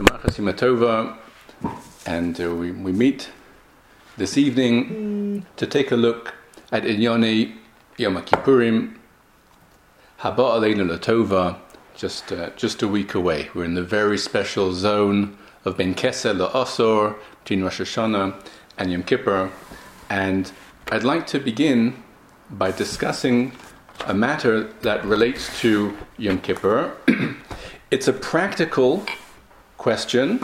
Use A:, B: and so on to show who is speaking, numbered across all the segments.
A: Matova, and uh, we, we meet this evening to take a look at Inyoni Yom Kippurim, Haba Aleinu Latova, just, uh, just a week away. We're in the very special zone of Ben Keseh La'asor, between Rosh Hashanah and Yom Kippur, and I'd like to begin by discussing a matter that relates to Yom Kippur. it's a practical question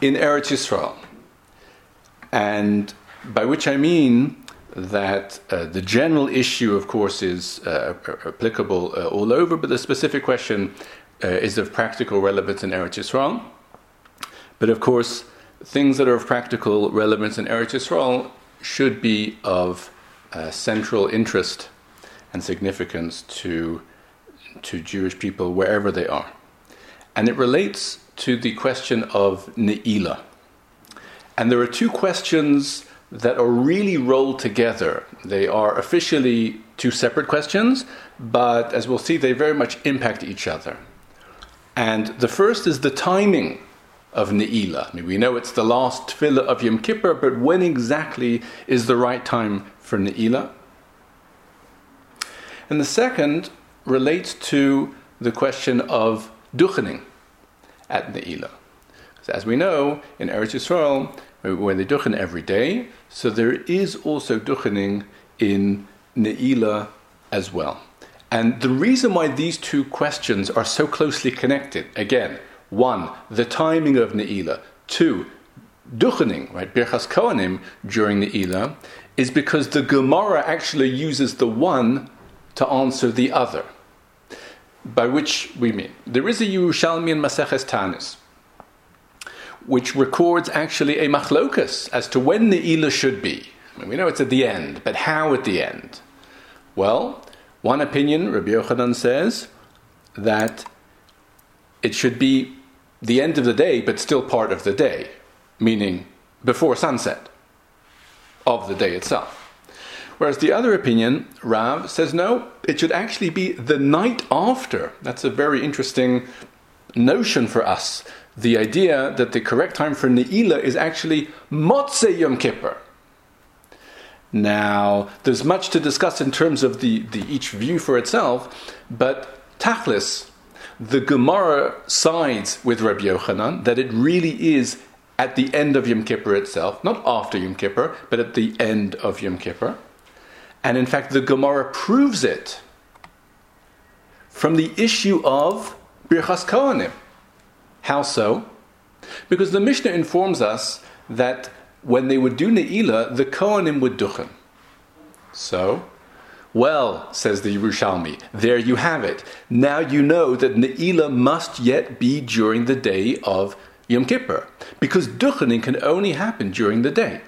A: in Eretz Yisrael, and by which I mean that uh, the general issue, of course, is uh, applicable uh, all over, but the specific question uh, is of practical relevance in Eretz Yisrael. But of course, things that are of practical relevance in Eretz Yisrael should be of uh, central interest and significance to, to Jewish people wherever they are. And it relates to the question of Ne'ilah. And there are two questions that are really rolled together. They are officially two separate questions, but as we'll see, they very much impact each other. And the first is the timing of Ne'ilah. I mean, we know it's the last tefillah of Yom Kippur, but when exactly is the right time for Ne'ilah? And the second relates to the question of duchening at Ne'ilah. As we know, in Eretz Yisrael, when they duchen every day, so there is also duchening in Ne'ilah as well. And the reason why these two questions are so closely connected, again, one, the timing of Ne'ilah. Two, duchening, right, Birchas Kohanim during Ne'ilah, is because the Gemara actually uses the one to answer the other. By which we mean, there is a Yerushalmi in Maseches Tanis, which records actually a machlokas as to when the Ne'ilah should be. I mean, we know it's at the end, but how at the end? Well, one opinion, Rabbi Yochanan says, that it should be the end of the day, but still part of the day, meaning before sunset of the day itself. Whereas the other opinion, Rav, says no, it should actually be the night after. That's a very interesting notion for us. The idea that the correct time for Ne'ilah is actually Motzei Yom Kippur. Now, there's much to discuss in terms of the, the each view for itself, but Tachlis, the Gemara sides with Rabbi Yochanan that it really is at the end of Yom Kippur itself, not after Yom Kippur, but at the end of Yom Kippur. And in fact, the Gemara proves it from the issue of Birchas Kohanim. How so? Because the Mishnah informs us that when they would do Ne'ilah, the Kohanim would duchen. So, well, says the Yerushalmi, there you have it. Now you know that Ne'ilah must yet be during the day of Yom Kippur, because duchening can only happen during the day.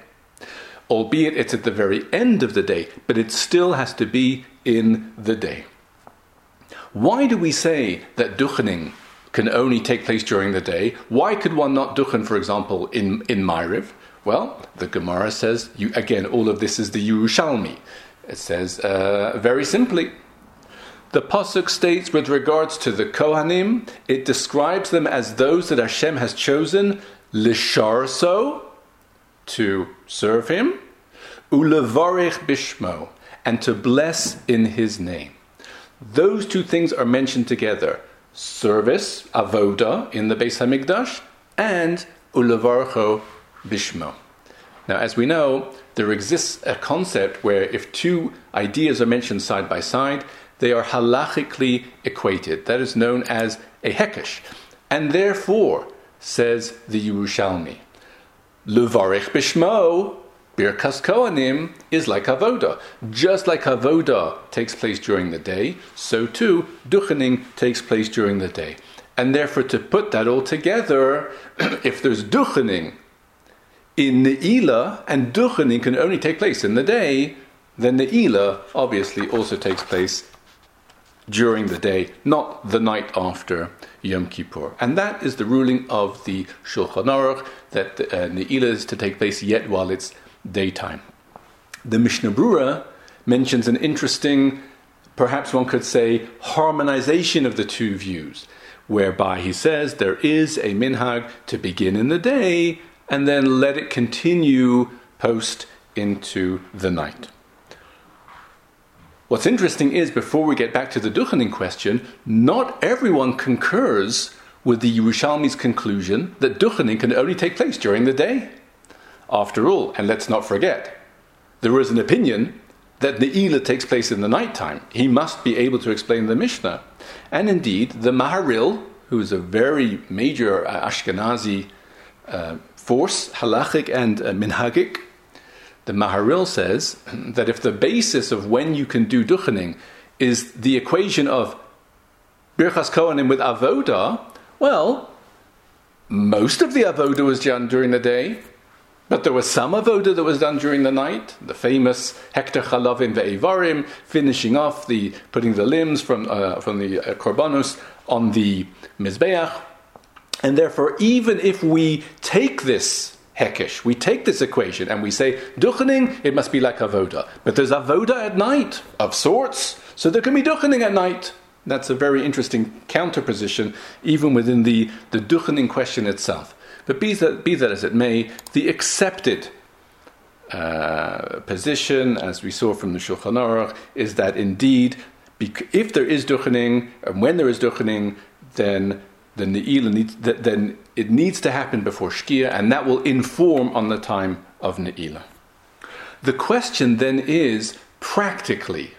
A: Albeit it's at the very end of the day, but it still has to be in the day. Why do we say that duchening can only take place during the day? Why could one not duchen, for example, in, in Ma'ariv? Well, the Gemara says, you, again, all of this is the Yerushalmi. It says uh, very simply. The pasuk states with regards to the Kohanim, it describes them as those that Hashem has chosen lisharso to serve Him, ulevarich bishmo and to bless in His name. Those two things are mentioned together: service, avoda, in the Beis Hamikdash, and ulevarcho bishmo. Now, as we know, there exists a concept where if two ideas are mentioned side by side, they are halachically equated. That is known as a hekesh. And therefore, says the Yerushalmi, Levarich bishmo, Birkas Kohanim is like Avoda. Just like Avoda takes place during the day, so too Duchening takes place during the day. And therefore, to put that all together, if there's Duchening in the Ne'ilah, and Duchening can only take place in the day, then the Ne'ilah obviously also takes place during the day, not the night after Yom Kippur. And that is the ruling of the Shulchan Aruch, that uh, Ne'ilah is to take place yet while it's daytime. The Mishnah Brura mentions an interesting, perhaps one could say, harmonization of the two views, whereby he says there is a minhag to begin in the day and then let it continue post into the night. What's interesting is, before we get back to the Duchening question, not everyone concurs with the Yerushalmi's conclusion that Duchening can only take place during the day. After all, and let's not forget, there is an opinion that Ne'ilah takes place in the nighttime. He must be able to explain the Mishnah. And indeed, the Maharil, who is a very major uh, Ashkenazi uh, force, halachic and uh, minhagic, the Maharil says that if the basis of when you can do duchening is the equation of Birchas Kohanim with Avoda, well, most of the Avoda was done during the day, but there was some avoda that was done during the night, the famous Hekter Chalavim ve'evarim, finishing off the putting the limbs from uh, from the uh, korbanos on the mizbeach, and therefore, even if we take this hekish, we take this equation and we say duchening, it must be like avoda, but there's avoda at night of sorts, so there can be duchening at night. That's a very interesting counterposition, even within the the duchening question itself. But be that, be that as it may, the accepted uh, position, as we saw from the Shulchan Aruch, is that indeed, if there is duchening, and when there is duchening, then then the needs, then it needs to happen before shkia, and that will inform on the time of ne'ilah. The question then is practically,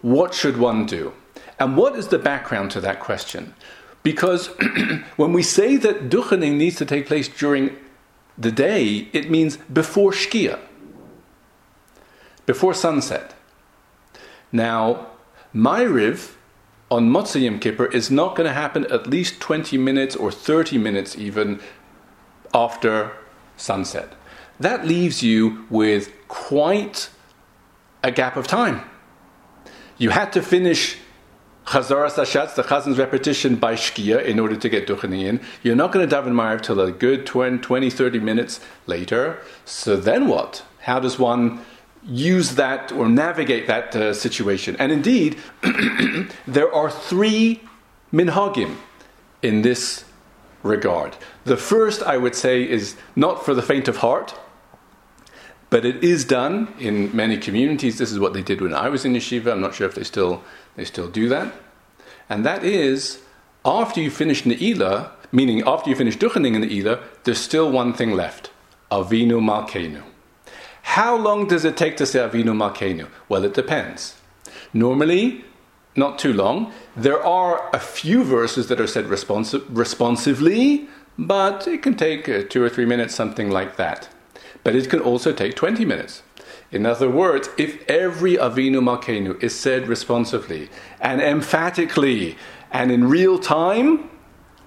A: what should one do? And what is the background to that question? Because when we say that duchening needs to take place during the day, it means before shkia, before sunset. Now, Ma'ariv on Motzei Yom Kippur is not going to happen at least 20 minutes or 30 minutes even after sunset. That leaves you with quite a gap of time. You had to finish Chazaras Hashatz, the Chazan's repetition by Shkia in order to get Duchani in. You're not going to daven Ma'ariv till a good 20, 20, 30 minutes later. So then what? How does one use that or navigate that uh, situation? And indeed, there are three minhagim in this regard. The first, I would say, is not for the faint of heart. But it is done in many communities. This is what they did when I was in yeshiva. I'm not sure if they still they still do that. And that is, after you finish Ne'ilah, meaning after you finish Duchening in the Ne'ilah, there's still one thing left Avinu Malkeinu. How long does it take to say Avinu Malkeinu? Well, it depends. Normally, not too long. There are a few verses that are said responsi- responsively, but it can take uh, two or three minutes, something like that. But it can also take 20 minutes. In other words, if every Avinu Malkeinu is said responsively and emphatically and in real time,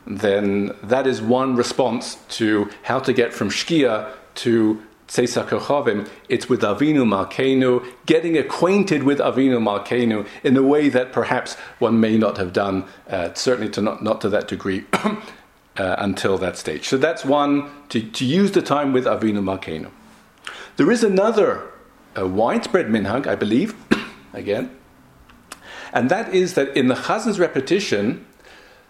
A: then that is one response to how to get from Shkia to Tzeisa Kochavim. It's with Avinu Malkeinu, getting acquainted with Avinu Malkeinu in a way that perhaps one may not have done, uh, certainly to not, not to that degree. uh, until that stage. So that's one, to, to use the time with Avinu Malkeinu. There is another a widespread minhag, I believe, again, and that is that in the Chazan's repetition,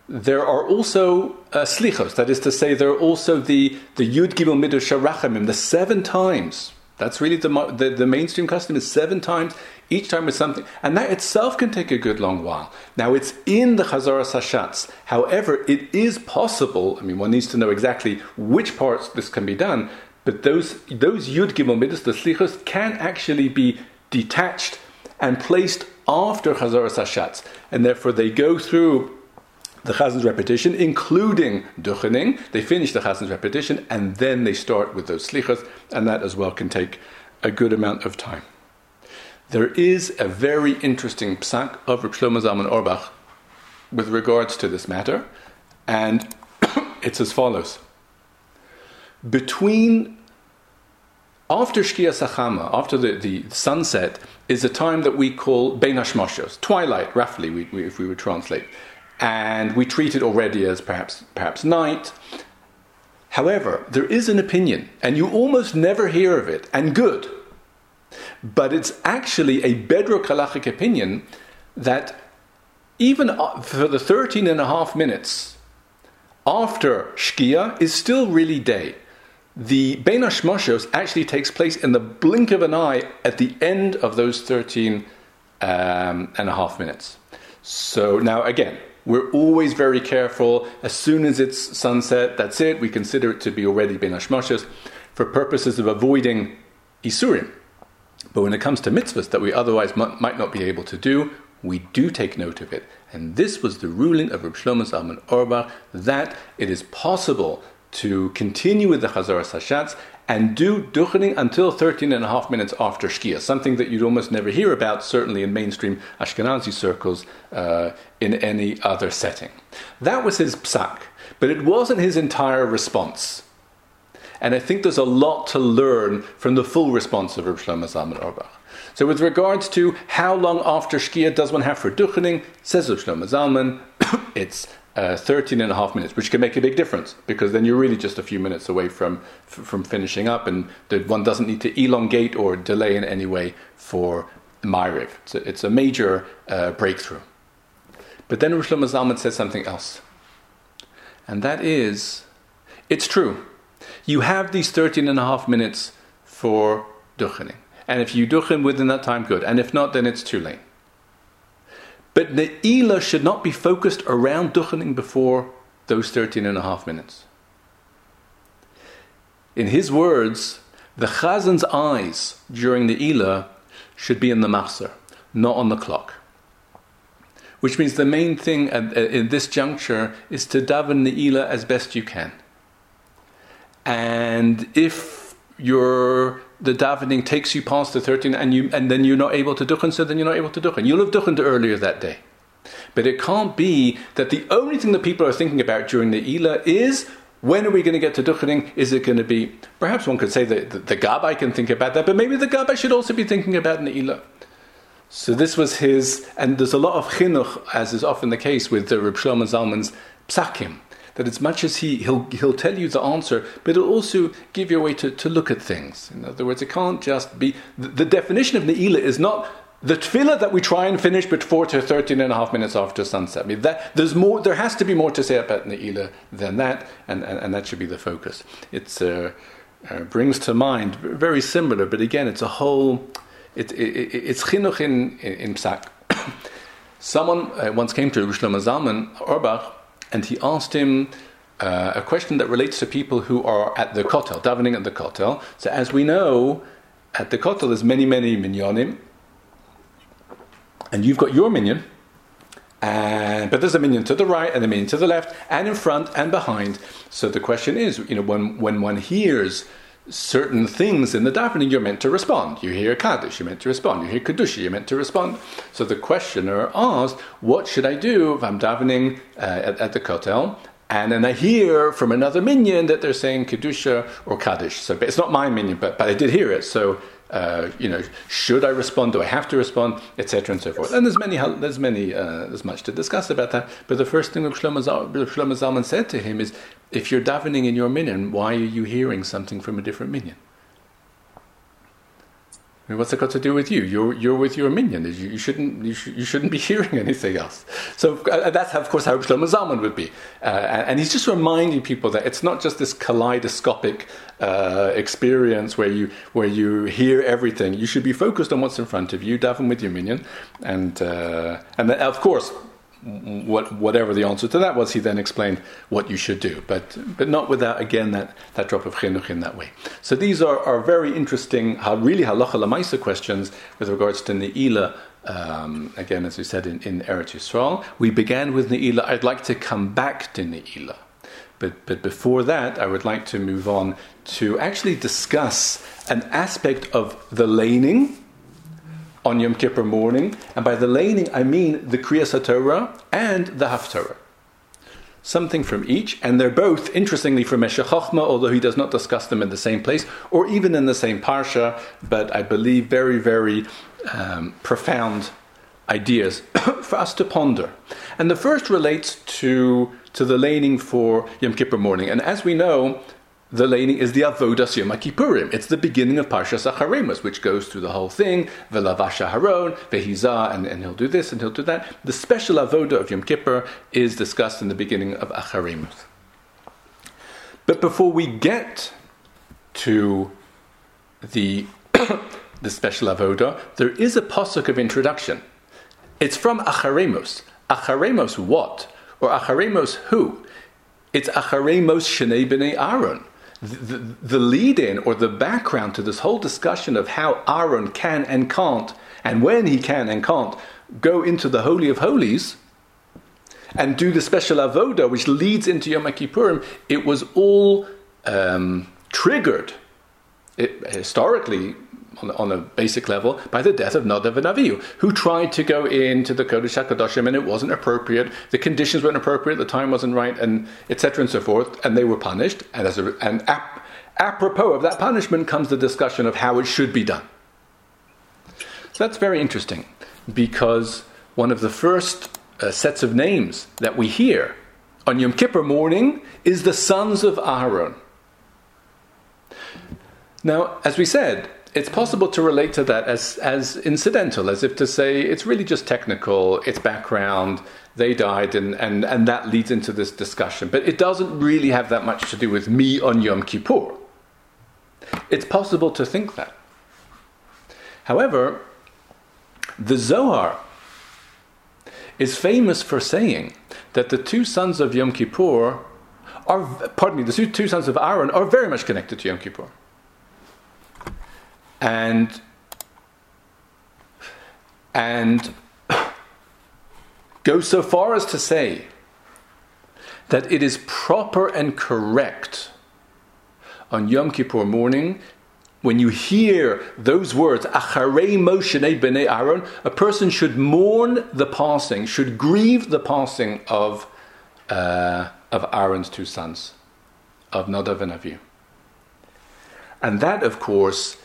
A: there are also uh, slichos, that is to say, there are also the, the Yud Gimel Midas HaRachamim, the seven times. That's really the, the, the, mainstream custom is seven times, each time with something. And that itself can take a good long while. Now, it's in the Chazaras Hashatz. However, it is possible, I mean, one needs to know exactly which parts this can be done, but those, those Yud Gimel Midas, the Slichos, can actually be detached and placed after Chazaras Hashatz. And therefore they go through the Chazan's repetition, including Duchening. They finish the Chazan's repetition and then they start with those Slichos, and that as well can take a good amount of time. There is a very interesting psak of Reb Shlomo Zalman Auerbach with regards to this matter, and it's as follows. Between after Shkias HaChama, after the, the sunset, is a time that we call Bein twilight, roughly, we, we, if we would translate. And we treat it already as perhaps, perhaps night. However, there is an opinion, and you almost never hear of it, and good. But it's actually a bedrock halachic opinion that even for the 13 and a half minutes after Shkia is still really day. The Bein Hashmashos actually takes place in the blink of an eye at the end of those 13 um, and a half minutes. So now again, we're always very careful. As soon as it's sunset, that's it. We consider it to be already Bein Hashmashos for purposes of avoiding Isurim. But when it comes to mitzvahs that we otherwise m- might not be able to do, we do take note of it. And this was the ruling of Reb Shlomo Zalman Auerbach that it is possible to continue with the Chazaras Hashatz and do duchening until 13 and a half minutes after Shkia, something that you'd almost never hear about, certainly in mainstream Ashkenazi circles, uh, in any other setting. That was his psak, but it wasn't his entire response. And I think there's a lot to learn from the full response of Reb Shlomo Zalman Auerbach. So, with regards to how long after Shkia does one have for duchening, says Reb Shlomo Zalman, it's uh, 13 and a half minutes, which can make a big difference because then you're really just a few minutes away from, f- from finishing up, and the, one doesn't need to elongate or delay in any way for Ma'ariv. It's a, it's a major uh, breakthrough. But then Shlomo Zalman says something else, and that is it's true you have these 13 and a half minutes for duchening. And if you duchen within that time, good. And if not, then it's too late. But the ila should not be focused around duchening before those 13 and a half minutes. In his words, the chazan's eyes during Ne'ilah should be in the machzor, not on the clock. Which means the main thing at, in this juncture is to daven Ne'ilah as best you can. And if your the davening takes you past the 13 and you and then you're not able to duchen, so then you're not able to duchen. You'll have duchened earlier that day. But it can't be that the only thing that people are thinking about during Ne'ilah is when are we going to get to duchening? Is it going to be, perhaps one could say that the, the Gabbai can think about that, but maybe the Gabbai should also be thinking about Ne'ilah. So this was his, and there's a lot of chinuch, as is often the case with the Reb Shlomo Zalman's psakim that as much as he, he'll, he'll tell you the answer, but it'll also give you a way to, to look at things. In other words, it can't just be. The, the definition of Ne'ilah is not the tefillah that we try and finish before to 13 and a half minutes after sunset. I mean, that, there's more, there has to be more to say about Ne'ilah than that, and, and, and, that should be the focus. It uh, uh, brings to mind, very similar, but again, it's a whole, it, it, it, it's chinuch in, in, in psak. Someone uh, once came to Shlomo Zalman Auerbach and he asked him uh, a question that relates to people who are at the kotel, davening at the kotel. So, as we know, at the kotel there's many, many minyanim, and you've got your minyan, and, but there's a minyan to the right and a minyan to the left, and in front and behind. So the question is, you know, when when one hears certain things in the davening, you're meant to respond. You hear Kaddish, you're meant to respond. You hear Kedusha, you're meant to respond. So the questioner asked, What should I do if I'm davening uh, at, at, the Kotel? And then I hear from another minyan that they're saying Kedusha or Kaddish. So it's not my minyan, but, but I did hear it. So uh, you know, should I respond? Do I have to respond? Etc. and so forth. And there's many, there's many, uh, there's much to discuss about that. But the first thing Shlomo, Shlomo Zalman said to him is, if you're davening in your minyan, why are you hearing something from a different minyan? I mean, what's it got to do with you? You're, you're with your minyan. You, you shouldn't, you, sh- you, shouldn't be hearing anything else. So uh, that's, of course, how Shlomo Zalman would be. Uh, and he's just reminding people that it's not just this kaleidoscopic uh, experience where you, where you hear everything. You should be focused on what's in front of you, daven with your minyan, And, uh, and then, of course, what, whatever the answer to that was, he then explained what you should do, but, but not without, again, that, that drop of chinuch in that way. So these are, are very interesting, really halacha lamaisa questions with regards to Ne'ilah. Um, again, as we said in, in Eretz Yisrael, we began with Ne'ilah. I'd like to come back to Ne'ilah. But, but before that, I would like to move on to actually discuss an aspect of the laning on Yom Kippur morning, and by the laning I mean the Kriyas HaTorah and the Haftarah. Something from each, and they're both, interestingly, from Meshech Chochma, although he does not discuss them in the same place, or even in the same parsha, but I believe very, very um, profound ideas for us to ponder. And the first relates to, to the laning for Yom Kippur morning. And as we know, the laning is the Avodas Yom Kippurim. It's the beginning of Parshas Acharei Mos, which goes through the whole thing. Ve'lavash Haron, ve'hizah, and, and he'll do this and he'll do that. The special Avodah of Yom Kippur is discussed in the beginning of Acharei Mos. But before we get to the, the special avoda, there is a posuk of introduction. It's from Acharei Mos. Acharemos what? Or Acharei Mos who? It's Acharemos Shnei B'nei Aaron. The, the, lead in or the background to this whole discussion of how Aaron can and can't, and when he can and can't, go into the Holy of Holies and do the special avoda, which leads into Yom Kippurim, it was all um, triggered it, historically on, on, a basic level by the death of Nadav and Avihu, who tried to go into the Kodesh HaKadoshim and it wasn't appropriate, the conditions weren't appropriate, the time wasn't right, and etc. and so forth, and they were punished. And, as a, and ap, apropos of that punishment comes the discussion of how it should be done. So that's very interesting because one of the first uh, sets of names that we hear on Yom Kippur morning is the sons of Aaron. Now, as we said, it's possible to relate to that as, as incidental, as if to say it's really just technical, it's background, they died, and, and, and that leads into this discussion. But it doesn't really have that much to do with me on Yom Kippur. It's possible to think that. However, the Zohar is famous for saying that the two sons of Yom Kippur are, pardon me, the two, sons of Aaron are very much connected to Yom Kippur. And and go so far as to say that it is proper and correct on Yom Kippur morning when you hear those words, Acharei Moshe b'nei Aaron, a person should mourn the passing, should grieve the passing of, uh, of Aaron's two sons, of Nadav and Avihu. And that, of course,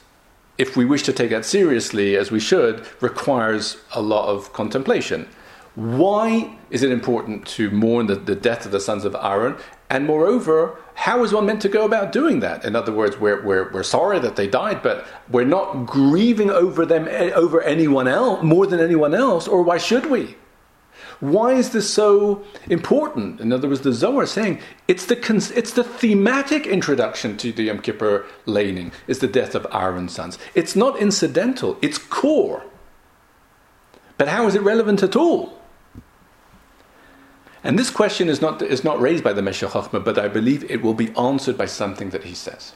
A: if we wish to take that seriously, as we should, requires a lot of contemplation. Why is it important to mourn the, the death of the sons of Aaron? And moreover, how is one meant to go about doing that? In other words, we're, we're, we're sorry that they died, but we're not grieving over them eh, over anyone else more than anyone else, or why should we? Why is this so important? In other words, the Zohar is saying it's the, it's the thematic introduction to the Yom Kippur laning, is the death of Aaron's sons. It's not incidental, it's core. But how is it relevant at all? And this question is not, is not raised by the Meshech Chochmah, but I believe it will be answered by something that he says.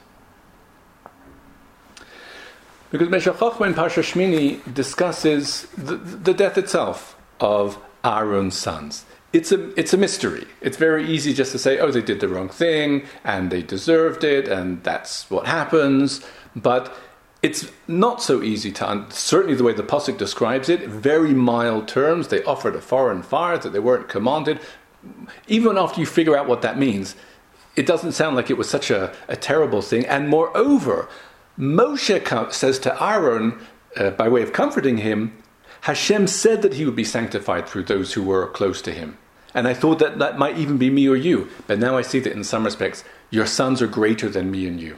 A: Because Meshech Chochmah in Parsha Shmini discusses the, the death itself of Aaron's sons. It's a, it's a mystery. It's very easy just to say, oh, they did the wrong thing and they deserved it and that's what happens. But it's not so easy to certainly the way the pasuk describes it very mild terms they offered a foreign fire that they weren't commanded even after you figure out what that means it doesn't sound like it was such a, a terrible thing and moreover moshe says to aaron uh, by way of comforting him hashem said that he would be sanctified through those who were close to him and i thought that that might even be me or you but now i see that in some respects your sons are greater than me and you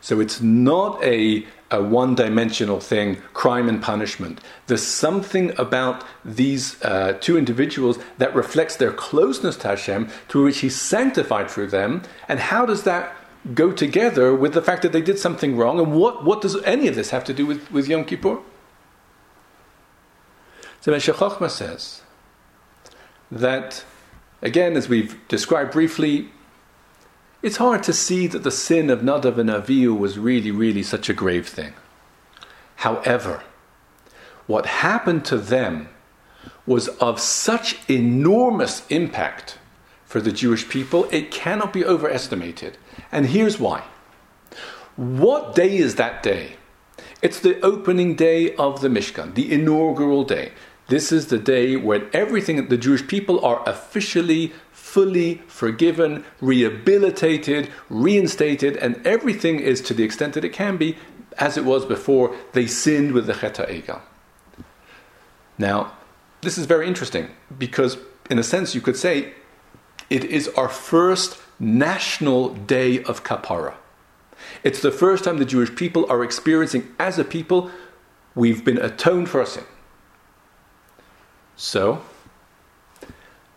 A: so it's not a, a one dimensional thing, crime and punishment. There's something about these uh, two individuals that reflects their closeness to Hashem, through which He's sanctified through them. And how does that go together with the fact that they did something wrong? And what, what does any of this have to do with, with Yom Kippur? So Meshech Chochmah says that, again, as we've described briefly, it's hard to see that the sin of Nadav and Avihu was really, really such a grave thing. However, what happened to them was of such enormous impact for the Jewish people, it cannot be overestimated. And here's why. What day is that day? It's the opening day of the Mishkan, the inaugural day. This is the day when everything, the Jewish people are officially fully forgiven, rehabilitated, reinstated, and everything is to the extent that it can be as it was before they sinned with the Chet Egel. Now, this is very interesting because, in a sense, you could say it is our first national day of Kapara. It's the first time the Jewish people are experiencing, as a people, we've been atoned for our sin. So,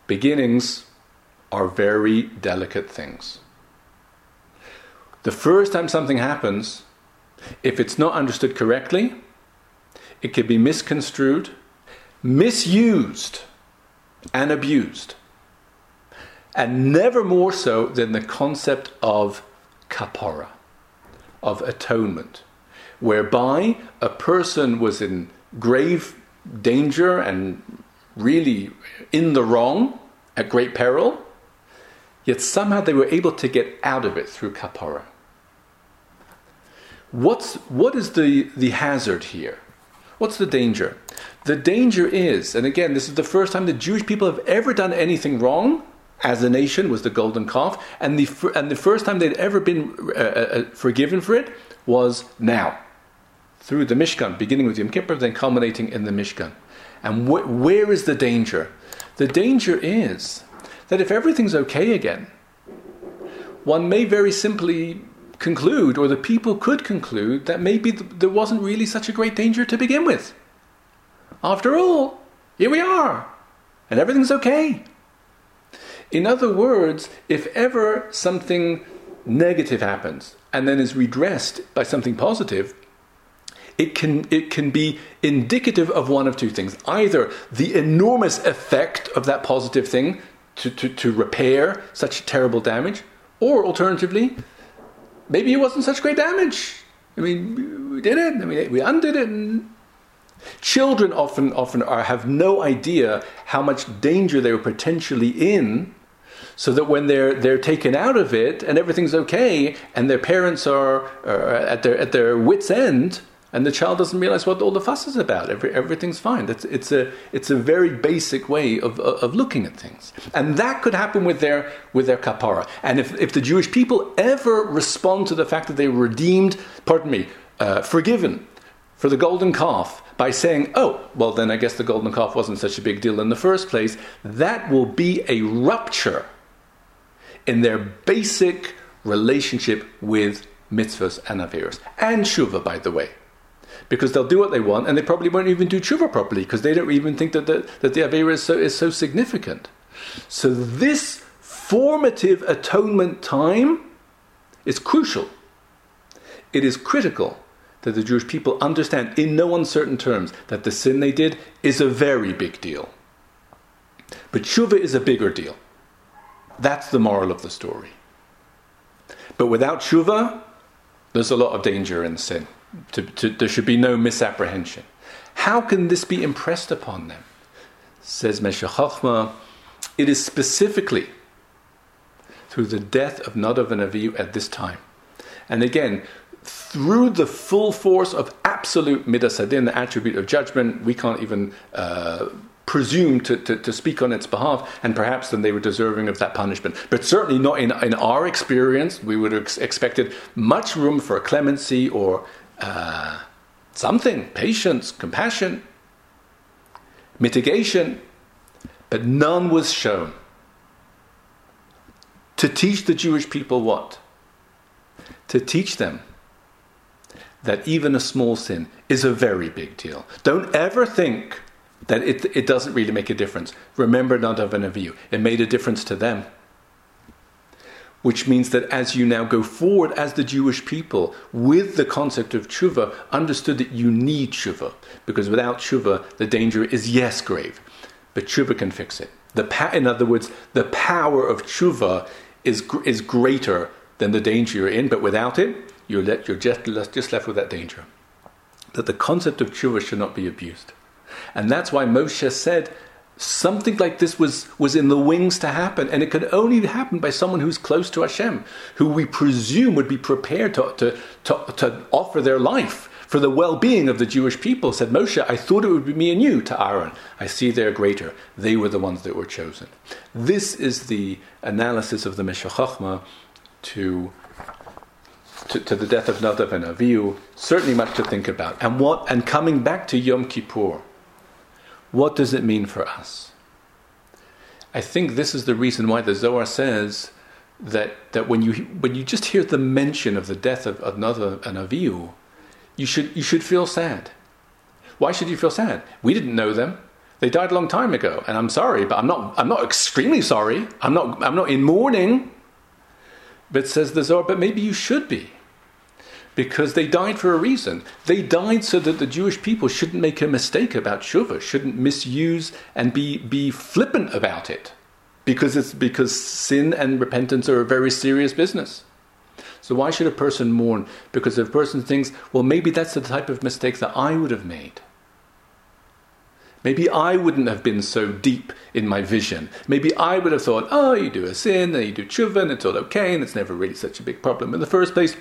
A: beginnings are very delicate things. The first time something happens, if it's not understood correctly, it can be misconstrued, misused, and abused. And never more so than the concept of kapara, of atonement, whereby a person was in grave danger and really in the wrong, at great peril, yet somehow they were able to get out of it through kapara. What's, what is the, the hazard here? What's the danger? The danger is, and again, this is the first time the Jewish people have ever done anything wrong as a nation was the golden calf, and the, and the first time they'd ever been uh, uh, uh, forgiven for it was now, through the Mishkan, beginning with Yom Kippur, then culminating in the Mishkan. And wh- where is the danger? The danger is that if everything's okay again, one may very simply conclude, or the people could conclude, that maybe th- there wasn't really such a great danger to begin with. After all, here we are, and everything's okay. In other words, if ever something negative happens and then is redressed by something positive, it can, it can be indicative of one of two things. Either the enormous effect of that positive thing to, to, to repair such terrible damage, or alternatively, maybe it wasn't such great damage. I mean, we did it. I mean, we undid it. And children often often are, have no idea how much danger they were potentially in. So that when they're they're taken out of it and everything's okay, and their parents are, are at their at their wits' end, and the child doesn't realize what all the fuss is about. Every, everything's fine. It's, it's, a, it's a very basic way of, of looking at things. And that could happen with their, with their kapara. And if, if the Jewish people ever respond to the fact that they were redeemed, pardon me, uh, forgiven for the golden calf by saying, oh, well, then I guess the golden calf wasn't such a big deal in the first place, that will be a rupture in their basic relationship with mitzvahs and averos. And shuva, by the way because they'll do what they want and they probably won't even do tshuva properly because they don't even think that the, that the Avera is so, is so significant. So this formative atonement time is crucial. It is critical that the Jewish people understand in no uncertain terms that the sin they did is a very big deal. But tshuva is a bigger deal. That's the moral of the story. But without tshuva, there's a lot of danger in sin. To, to, there should be no misapprehension. How can this be impressed upon them? Says Meshech Chochmah, it is specifically through the death of Nadav and Avihu at this time. And again, through the full force of absolute midas hadin, the attribute of judgment, we can't even uh, presume to, to, to, speak on its behalf, and perhaps then they were deserving of that punishment. But certainly not in, in our experience. We would have expected much room for clemency or uh, something patience, compassion, mitigation, but none was shown. To teach the Jewish people what? To teach them that even a small sin is a very big deal. Don't ever think that it, it doesn't really make a difference. Remember Nadav and Avihu. It made a difference to them which means that as you now go forward as the Jewish people with the concept of tshuva, understood that you need tshuva, because without tshuva, the danger is yes grave, but tshuva can fix it. The pa- in other words, the power of tshuva is, is greater than the danger you're in, but without it, you're, let, you're just, just left with that danger. That the concept of tshuva should not be abused. And that's why Moshe said, something like this was, was in the wings to happen, and it could only happen by someone who's close to Hashem, who we presume would be prepared to, to, to, to offer their life for the well being of the Jewish people. Said Moshe, I thought it would be me and you to Aaron. I see they're greater. They were the ones that were chosen. This is the analysis of the Meshech Chochmah to to, to, the death of Nadav and Avihu, certainly much to think about. And what and coming back to Yom Kippur, what does it mean for us? I think this is the reason why the Zohar says that, that when, you, when you just hear the mention of the death of Nadav and Avihu, you should, you should feel sad. Why should you feel sad? We didn't know them. They died a long time ago, and I'm sorry, but I'm not, I'm not extremely sorry. I'm not, I'm not in mourning. But says the Zohar, but maybe you should be. Because they died for a reason. They died so that the Jewish people shouldn't make a mistake about tshuva, shouldn't misuse and be, be flippant about it. Because, it's, because sin and repentance are a very serious business. So why should a person mourn? Because if a person thinks, well, maybe that's the type of mistake that I would have made. Maybe I wouldn't have been so deep in my vision. Maybe I would have thought, oh, you do a sin, and you do tshuva, and it's all okay, and it's never really such a big problem in the first place.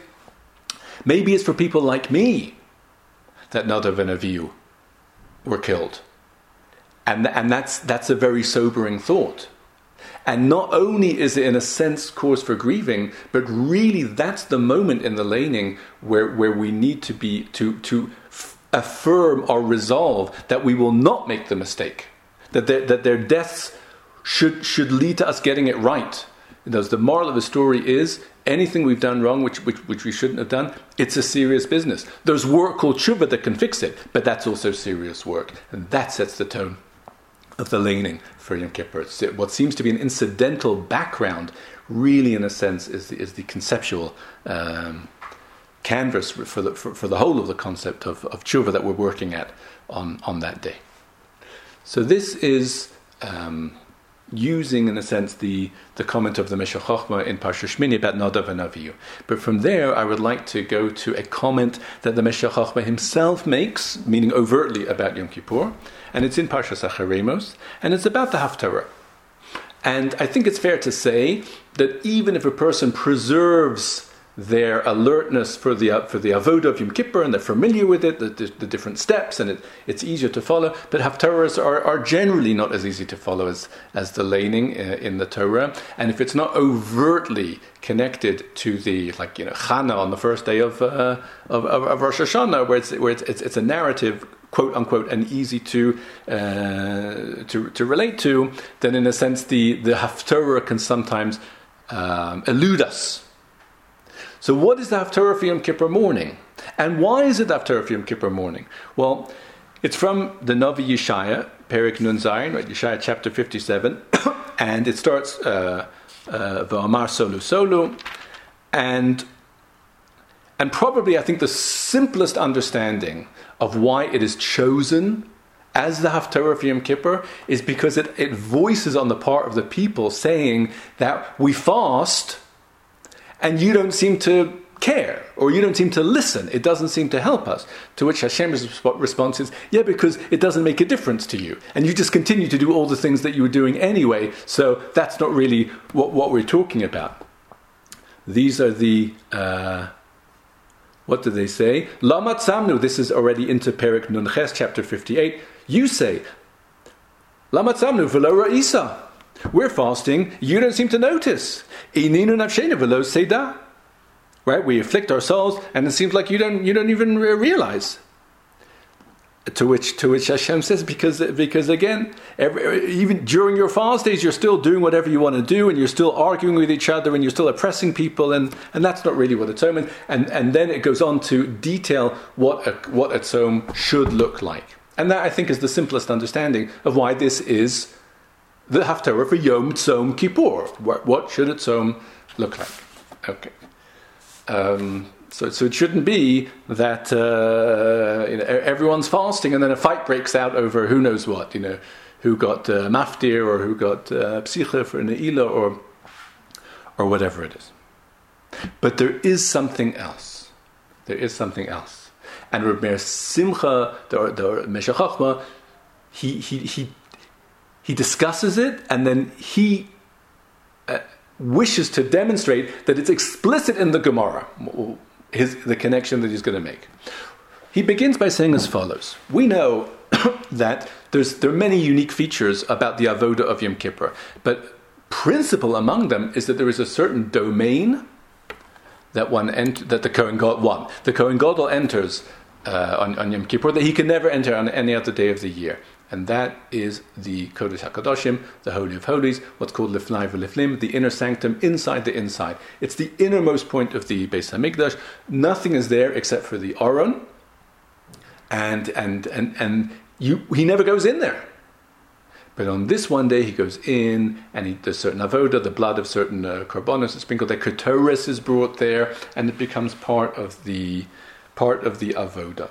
A: Maybe it's for people like me that Nadav and Avihu were killed. And, and that's, that's a very sobering thought. And not only is it, in a sense, cause for grieving, but really that's the moment in the laning where, where we need to be to, to f- affirm our resolve that we will not make the mistake, that their, that their deaths should, should lead to us getting it right. Thus, the moral of the story is anything we've done wrong, which, which, which we shouldn't have done, it's a serious business. There's work called tshuva that can fix it, but that's also serious work. And that sets the tone of the laning for Yom Kippur. It's what seems to be an incidental background, really, in a sense, is the, is the conceptual um, canvas for the, for, for, the whole of the concept of, of tshuva that we're working at on, on that day. So this is um, using, in a sense, the, the comment of the Meshech Chochmah in Parsha Shmini about Nadav and Avihu. But from there, I would like to go to a comment that the Meshech Chochmah himself makes, meaning overtly about Yom Kippur, and it's in Parsha Acharei Mos, and it's about the Haftarah. And I think it's fair to say that even if a person preserves their alertness for the for the avodah of Yom Kippur, and they're familiar with it, the, the, the different steps, and it, it's easier to follow. But haftarahs are, are generally not as easy to follow as as the laning uh, in the Torah, and if it's not overtly connected to the like you know Chana on the first day of uh, of, of, Rosh Hashanah, where it's where it's, it's, it's a narrative quote unquote and easy to uh, to to relate to, then in a sense the the haftarah can sometimes um, elude us so, what is the Haftarah for Yom Kippur morning? And why is it Haftarah for Yom Kippur morning? Well, it's from the Navi Yeshaya, Perik Nun Zayin, right? Yeshaya chapter 57, and it starts uh, uh, V'amar Solu Solu, and and probably I think the simplest understanding of why it is chosen as the Haftarah for Yom Kippur is because it, it voices on the part of the people saying that we fast and you don't seem to care or you don't seem to listen. It doesn't seem to help us. To which Hashem's response is, yeah, because it doesn't make a difference to you. And you just continue to do all the things that you were doing anyway, so that's not really what, what we're talking about. These are the. Uh, what do they say? Lamat Samnu, this is already into Perik Nun Ches, chapter 58. You say, Lamat Samnu, Velora Isa. We're fasting, you don't seem to notice. Right? We afflict ourselves, and it seems like you don't, you don't even realize. To which, to which Hashem says, because, because again, every, even during your fast days, you're still doing whatever you want to do, and you're still arguing with each other, and you're still oppressing people, and, and that's not really what atonement. And, and then it goes on to detail what a, what a tzom should look like. And that, I think, is the simplest understanding of why this is the Haftarah for Yom Tzom Kippur. What, what should a Tzom look like? Okay. Um, so, so it shouldn't be that uh, you know, everyone's fasting and then a fight breaks out over who knows what, you know, who got uh, maftir or who got uh, psicha for ne'ilah or, or whatever it is. But there is something else. There is something else. And Rabbi Simcha, the, the Meshech he, he, he he discusses it and then he uh, wishes to demonstrate that it's explicit in the Gemara, his, the connection that he's going to make. He begins by saying as follows We know that there are many unique features about the avoda of Yom Kippur, but principal among them is that there is a certain domain that one ent- that the Kohen God one the Kohen Gadol enters uh, on, on Yom Kippur that he can never enter on any other day of the year and that is the Kodesh HaKadoshim, the Holy of Holies, what's called Lifnai V'Lifnim, the inner sanctum, inside the inside. It's the innermost point of the Beis Hamikdash. Nothing is there except for the Aron, and and and and you, he never goes in there. But on this one day, he goes in and he does certain avoda, the blood of certain uh, is sprinkled. The ketoris is brought there, and it becomes part of the part of the avoda.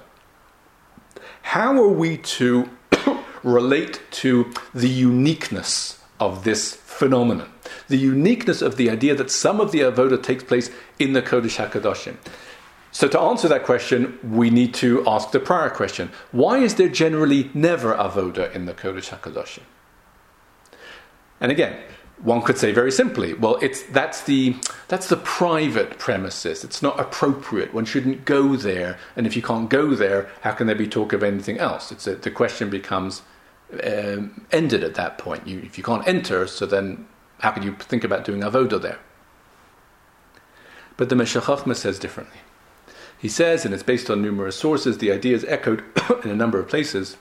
A: How are we to relate to the uniqueness of this phenomenon? The uniqueness of the idea that some of the avoda takes place in the Kodesh Hakadoshim. So, to answer that question, we need to ask the prior question why is there generally never avoda in the Kodesh HaKadoshim? And again, one could say very simply, well, it's, that's, the, that's the private premises. It's not appropriate. One shouldn't go there. And if you can't go there, how can there be talk of anything else? It's a, the question becomes um, ended at that point. You, if you can't enter, so then how can you think about doing avoda there? But the Meshech says differently. He says, and it's based on numerous sources, the idea is echoed in a number of places,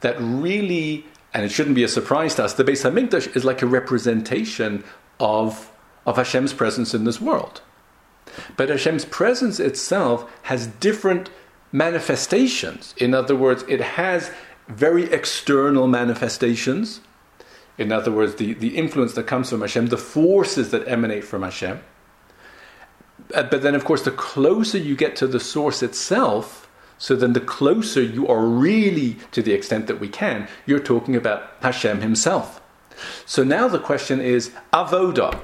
A: that really, and it shouldn't be a surprise to us, the Beis Hamikdash is like a representation of, of Hashem's presence in this world. But Hashem's presence itself has different manifestations. In other words, it has very external manifestations. In other words, the, the influence that comes from Hashem, the forces that emanate from Hashem. Uh, but then, of course, the closer you get to the source itself, so then the closer you are really to the extent that we can, you're talking about Hashem himself. So now the question is avoda,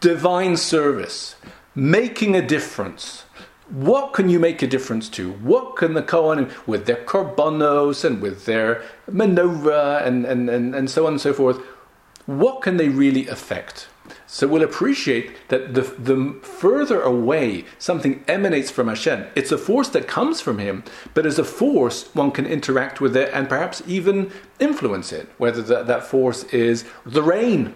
A: divine service, making a difference. What can you make a difference to? What can the Kohanim, with their korbanos and with their menorah and, and, and, and so on and so forth, what can they really affect? So we'll appreciate that the, the further away something emanates from Hashem, it's a force that comes from Him, but as a force, one can interact with it and perhaps even influence it, whether that, that force is the rain.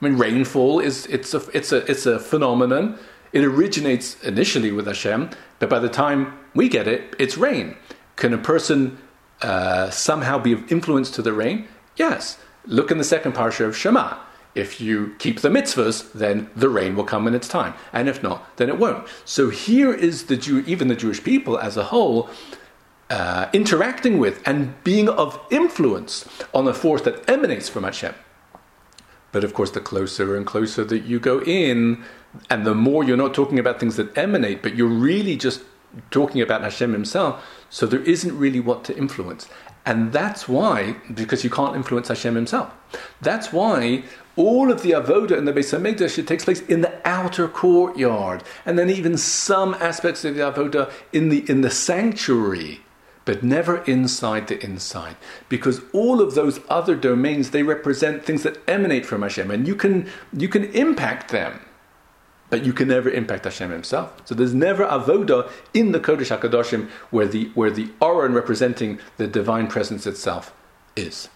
A: I mean, rainfall is it's a, it's, a, it's a phenomenon. It originates initially with Hashem, but by the time we get it, it's rain. Can a person uh, somehow be of influence to the rain? Yes. Look in the second parsha of Shema if you keep the mitzvahs, then the rain will come in its time. And if not, then it won't. So here is the Jew, even the Jewish people as a whole, uh, interacting with and being of influence on a force that emanates from Hashem. But of course, the closer and closer that you go in, and the more you're not talking about things that emanate, but you're really just talking about Hashem Himself, so there isn't really what to influence. And that's why, because you can't influence Hashem Himself, that's why all of the avoda in the Beis Hamikdash it takes place in the outer courtyard, and then even some aspects of the avoda in the in the sanctuary, but never inside the inside, because all of those other domains they represent things that emanate from Hashem, and you can you can impact them, but you can never impact Hashem Himself. So there's never avoda in the Kodesh Hakadoshim where the where the aron representing the divine presence itself is.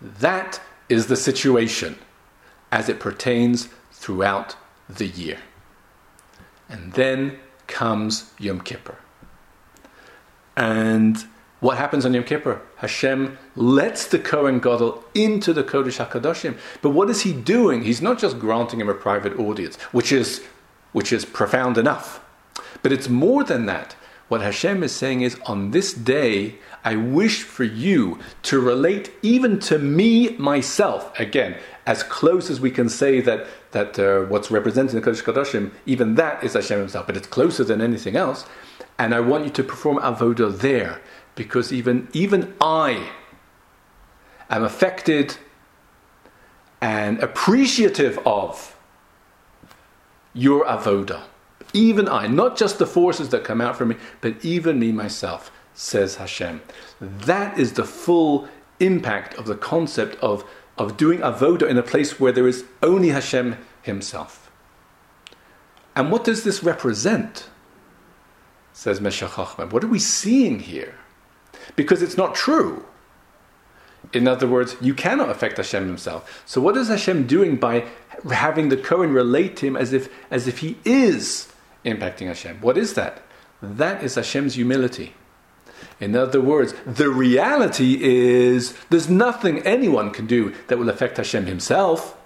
A: That is the situation as it pertains throughout the year. And then comes Yom Kippur. And what happens on Yom Kippur? Hashem lets the Kohen Gadol into the Kodesh HaKadoshim. But what is he doing? He's not just granting him a private audience, which is, which is profound enough. But it's more than that. What Hashem is saying is, on this day, I wish for you to relate even to me myself. Again, as close as we can say that that uh, what's represented in the Kodesh Kodashim, even that is Hashem Himself, but it's closer than anything else. And I want you to perform avoda there, because even even I am affected and appreciative of your avoda. Even I, not just the forces that come out from me, but even me myself says Hashem. That is the full impact of the concept of, of doing avoda in a place where there is only Hashem Himself. And what does this represent? Says Meshech Chochmah. What are we seeing here? Because it's not true. In other words, you cannot affect Hashem himself. So what is Hashem doing by having the Kohen relate to him as if as if he is impacting Hashem? What is that? That is Hashem's humility. In other words, the reality is there's nothing anyone can do that will affect Hashem himself.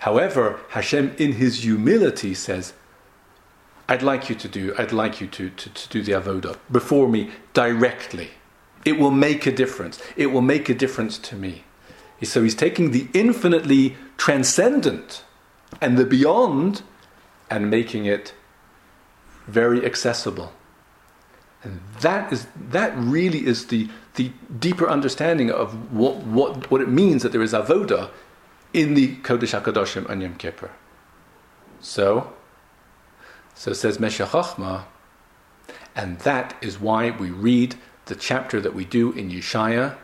A: However, Hashem, in his humility, says, I'd like you to do, I'd like you to, to, to do the avoda before me directly. It will make a difference. It will make a difference to me. So he's taking the infinitely transcendent and the beyond and making it very accessible. And that is that really is the, the deeper understanding of what, what, what it means that there is avoda in the Kodesh HaKadoshim and Yom Kippur. So, so says Meshech Chochmah, and that is why we read the chapter that we do in Yeshaya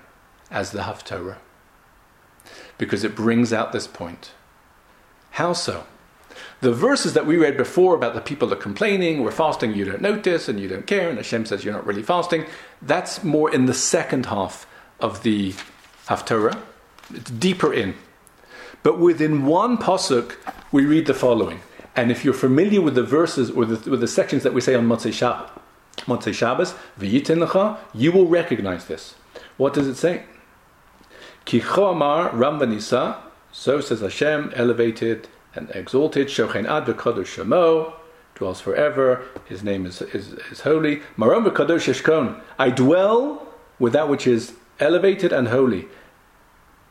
A: as the Haftorah. Because it brings out this point. How so? The verses that we read before about the people that are complaining, we're fasting, you don't notice, and you don't care, and Hashem says you're not really fasting, that's more in the second half of the Haftorah. It's deeper in. But within one pasuk, we read the following. And if you're familiar with the verses or the, with the sections that we say on Motzei Shabbos, Motzei Shabbos, lecha, you will recognize this. What does it say? Kicho amar Rambanisa, so says Hashem, elevated and exalted, Shochen ad v'kadosh shemo, dwells forever, his name is, is, is holy. Marom v'kadosh eshkon, I dwell with that which is elevated and holy.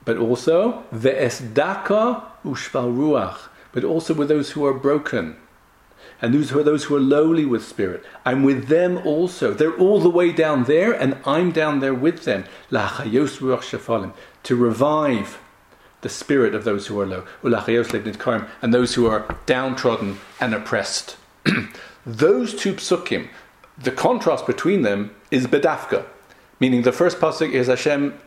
A: But also, ve'esdaka ushval ruach, but also with those who are broken. And those who are those who are lowly with spirit. I'm with them also. They're all the way down there, and I'm down there with them. To revive the spirit of those who are low. And those who are downtrodden and oppressed. those two psukim, the contrast between them is bedafka, meaning the first pasuk is Hashem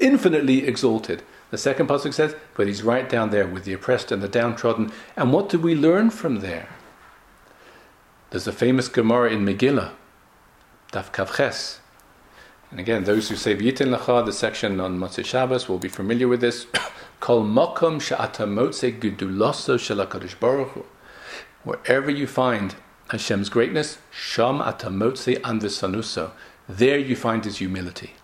A: infinitely exalted. The second pasuk says, but he's right down there with the oppressed and the downtrodden. And what do we learn from there? There's a famous Gemara in Megillah, Daf Kavches. And again, those who say V'yitin Lacha, the section on Motzei Shabbos, will be familiar with this. Kol Mokom Sha'ata Motze Geduloso Shalakadosh Baruch Hu. Wherever you find Hashem's greatness, Sham Atamotze Anvisanuso. There you find his humility.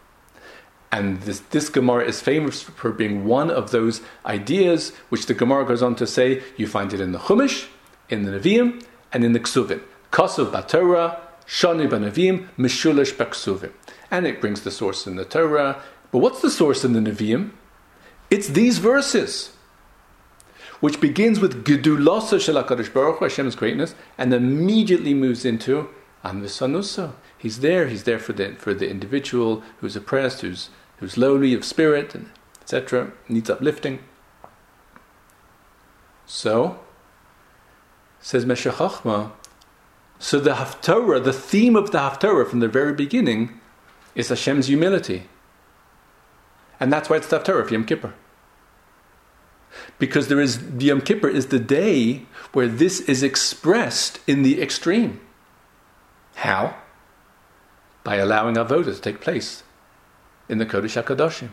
A: And this, this Gemara is famous for being one of those ideas which the Gemara goes on to say you find it in the Chumash, in the Nevi'im, and in the Ksuvim. Kosuv Batorah, Shani Banavim, Mishulish Baksuvim. And it brings the source in the Torah. But what's the source in the Nevi'im? It's these verses, which begins with Gedulasa Shel HaKadosh Baruch Hashem's greatness, and immediately moves into Anvisanusa. He's there. He's there for the for the individual who's oppressed, who's who's lowly of spirit, and etc. Needs uplifting. So, says Meshech Chochmah, so the Haftorah, the theme of the Haftorah from the very beginning, is Hashem's humility. And that's why it's the Haftorah of Yom Kippur. Because there is Yom Kippur is the day where this is expressed in the extreme. How? By allowing our avodah to take place in the Kodesh HaKadoshim.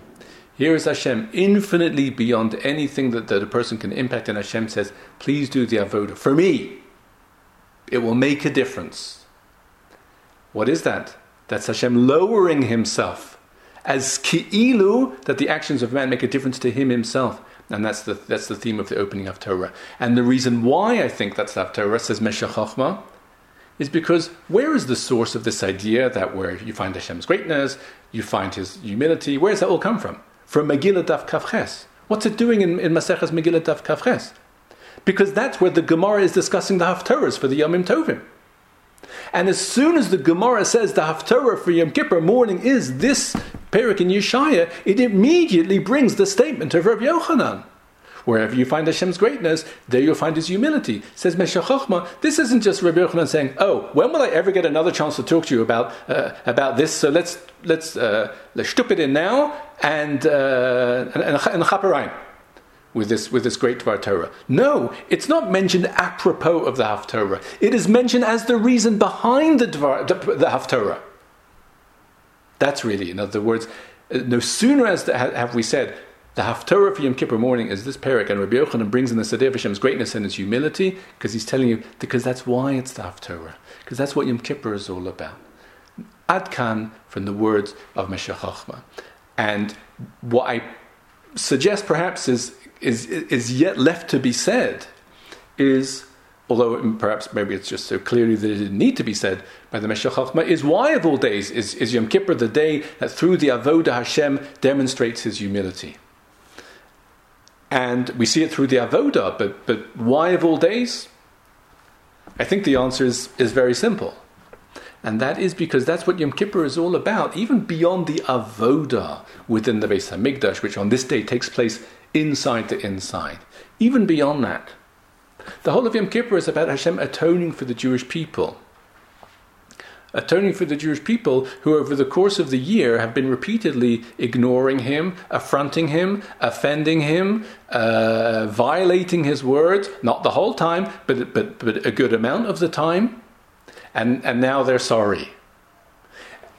A: Here is Hashem, infinitely beyond anything that, that a person can impact, and Hashem says, Please do the avodah for me. It will make a difference. What is that? That's Hashem lowering himself as ki'ilu, that the actions of man make a difference to him himself. And that's the, that's the theme of the opening of Torah. And the reason why I think that's the Torah, says Meshech Chochmah, is because where is the source of this idea that where you find Hashem's greatness, you find His humility, where does that all come from? From Megillah Daf Kavches. What's it doing in, in Maseches Megillah Daf Kavches? Because that's where the Gemara is discussing the Haftarahs for the Yomim Tovim. And as soon as the Gemara says the Haftarah for Yom Kippur morning is this Perik in Yeshaya, it immediately brings the statement of Rabbi Yochanan. Wherever you find Hashem's greatness, there you'll find His humility. Says Meshech Chochmah, this isn't just Rabbi Yochanan saying, "Oh, when will I ever get another chance to talk to you about uh, about this? So let's let's uh, let's stup it in now and uh, and, and, and with this with this great Dvar Torah. No, it's not mentioned apropos of the Haftorah. It is mentioned as the reason behind the Dvar, the, the Haftorah. That's really, in other words, uh, no sooner as the, have we said the Haftarah for Yom Kippur morning is this parak, and Rabbi Yochanan brings in the Sadeh Hashem's greatness and his humility, because he's telling you, because that's why it's the Haftarah, because that's what Yom Kippur is all about. Adkan from the words of Meshech Chochmah. And what I suggest perhaps is, is, is yet left to be said is although perhaps maybe it's just so clearly that it didn't need to be said by the Meshech Chochmah, is why of all days is, is Yom Kippur the day that through the Avodah Hashem demonstrates his humility. And we see it through the Avodah, but, but why of all days? I think the answer is, is very simple. And that is because that's what Yom Kippur is all about, even beyond the Avodah within the Beis HaMikdash, which on this day takes place inside the inside. Even beyond that, the whole of Yom Kippur is about Hashem atoning for the Jewish people. Atoning for the Jewish people who, over the course of the year, have been repeatedly ignoring him, affronting him, offending him, uh, violating his words, not the whole time, but, but, but a good amount of the time. And, and now they're sorry.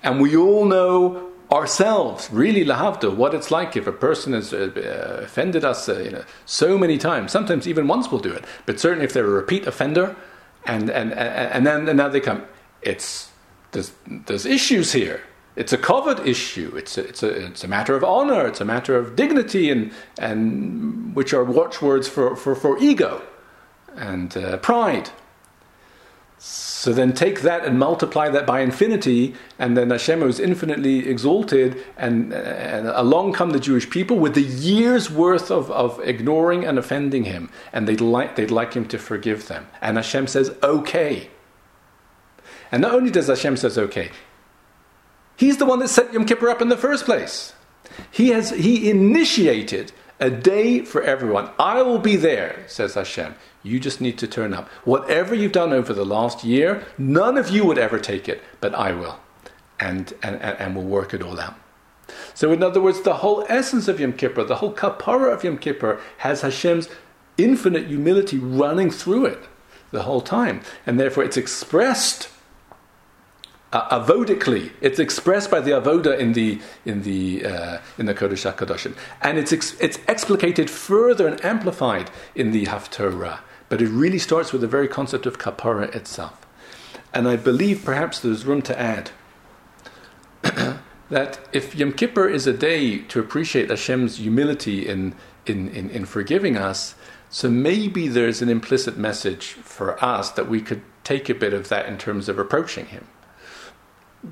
A: And we all know ourselves, really lahavda, what it's like if a person has uh, offended us uh, you know, so many times. Sometimes even once we'll do it, but certainly if they're a repeat offender, and and and then and now they come, it's there's there's issues here. It's a kavod issue. It's a, it's a it's a matter of honor. It's a matter of dignity, and and which are watchwords for for, for ego and uh, pride. So then take that and multiply that by infinity, and then Hashem was infinitely exalted, and, and along come the Jewish people with the year's worth of, of ignoring and offending him, and they'd like, they'd like him to forgive them. And Hashem says, okay. And not only does Hashem says okay, he's the one that set Yom Kippur up in the first place. He has he initiated a day for everyone. I will be there, says Hashem. You just need to turn up. Whatever you've done over the last year, none of you would ever take it, but I will. And, and, and we'll work it all out. So, in other words, the whole essence of Yom Kippur, the whole kapara of Yom Kippur, has Hashem's infinite humility running through it the whole time. And therefore, it's expressed uh, avodically. It's expressed by the avoda in the in the uh, in the Kodesh Hakadoshim, and it's ex- it's explicated further and amplified in the Haftorah. But it really starts with the very concept of kapara itself. And I believe perhaps there's room to add that if Yom Kippur is a day to appreciate Hashem's humility in, in, in, in forgiving us, so maybe there's an implicit message for us that we could take a bit of that in terms of approaching Him.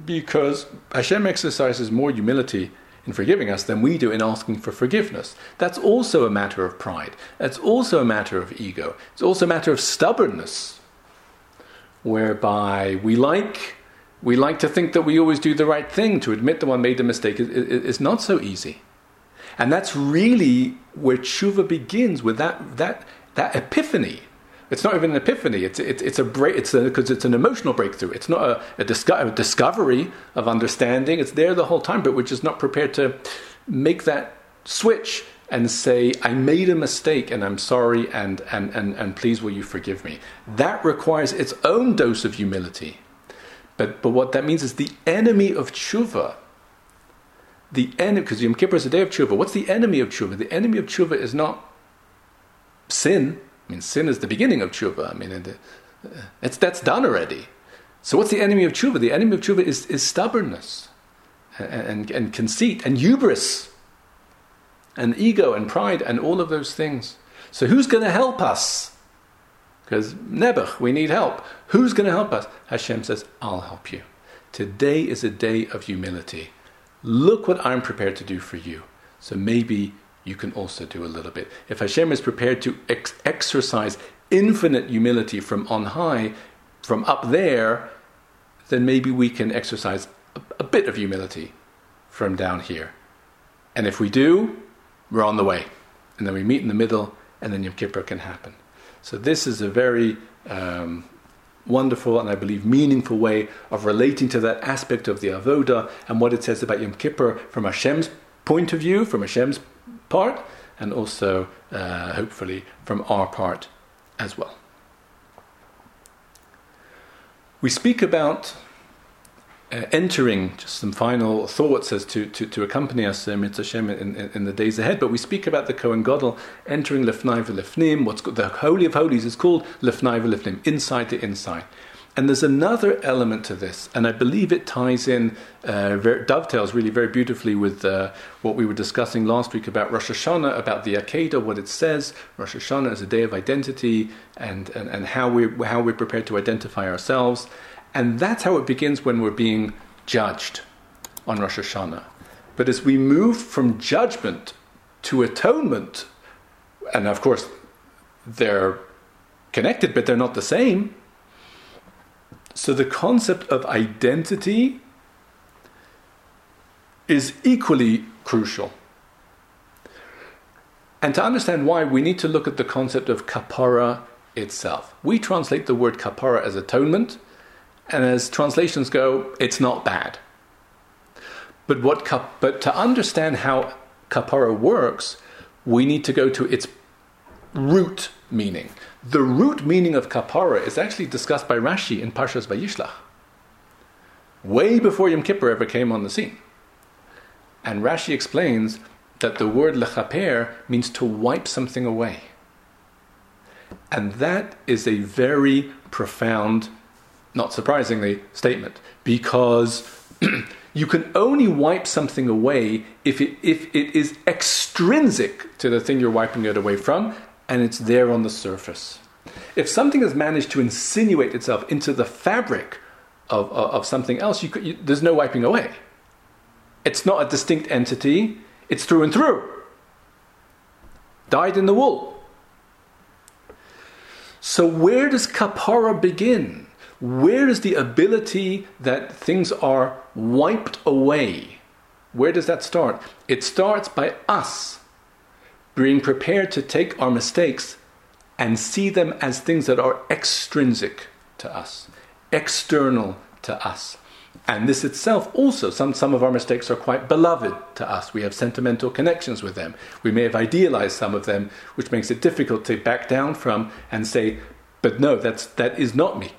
A: Because Hashem exercises more humility in forgiving us than we do in asking for forgiveness. That's also a matter of pride. That's also a matter of ego. It's also a matter of stubbornness, whereby we like we like to think that we always do the right thing. To admit that one made a mistake is, is not so easy, and that's really where tshuva begins with that that that epiphany it's not even an epiphany. It's it's it's a break. It's because it's an emotional breakthrough. It's not a, a, disco- a, discovery of understanding. It's there the whole time, but we're just not prepared to make that switch and say, "I made a mistake, and I'm sorry, and and and and please, will you forgive me?" That requires its own dose of humility. But but what that means is the enemy of tshuva. The enemy, because Yom Kippur is a day of tshuva. What's the enemy of tshuva? The enemy of tshuva is not sin I mean, sin is the beginning of tshuva. I mean, uh, it's, that's done already. So, what's the enemy of tshuva? The enemy of tshuva is, is stubbornness and, and, and conceit and hubris and ego and pride and all of those things. So, who's going to help us? Because Nebuch, we need help. Who's going to help us? Hashem says, I'll help you. Today is a day of humility. Look what I'm prepared to do for you. So maybe you can also do a little bit. If Hashem is prepared to ex- exercise infinite humility from on high, from up there, then maybe we can exercise a, a bit of humility from down here. And if we do, we're on the way. And then we meet in the middle, and then Yom Kippur can happen. So this is a very um, wonderful and I believe meaningful way of relating to that aspect of the avoda and what it says about Yom Kippur from Hashem's point of view, from Hashem's part, and also uh, hopefully from our part as well. We speak about uh, entering, just some final thoughts as to, to, to accompany us, Hashem, in, in, in, the days ahead. But we speak about the Kohen Gadol entering Lefnai Lefnim. What's the Holy of Holies is called Lefnai Lefnim, inside the inside. And there's another element to this, and I believe it ties in, uh, dovetails really very beautifully with uh, what we were discussing last week about Rosh Hashanah, about the Akedah, what it says. Rosh Hashanah is a day of identity, and, and, and how, we, how we're prepared to identify ourselves. And that's how it begins when we're being judged on Rosh Hashanah. But as we move from judgment to atonement, and of course, they're connected, but they're not the same so the concept of identity is equally crucial. And to understand why, we need to look at the concept of kapara itself. We translate the word kapara as atonement, and as translations go, it's not bad. But, what, but to understand how kapara works, we need to go to its root meaning. The root meaning of kapara is actually discussed by Rashi in Parshas Vayishlach, way before Yom Kippur ever came on the scene. And Rashi explains that the word lechaper means to wipe something away. And that is a very profound, not surprisingly, statement because you can only wipe something away if it, if it is extrinsic to the thing you're wiping it away from and it's there on the surface. If something has managed to insinuate itself into the fabric of, of, of something else, you could, you, there's no wiping away. It's not a distinct entity, it's through and through. Dyed in the wool. So, where does kapara begin? Where is the ability that things are wiped away? Where does that start? It starts by us being prepared to take our mistakes and see them as things that are extrinsic to us, external to us. And this itself also, some, some of our mistakes are quite beloved to us. We have sentimental connections with them. We may have idealized some of them, which makes it difficult to back down from and say, but no, that's, that is not me.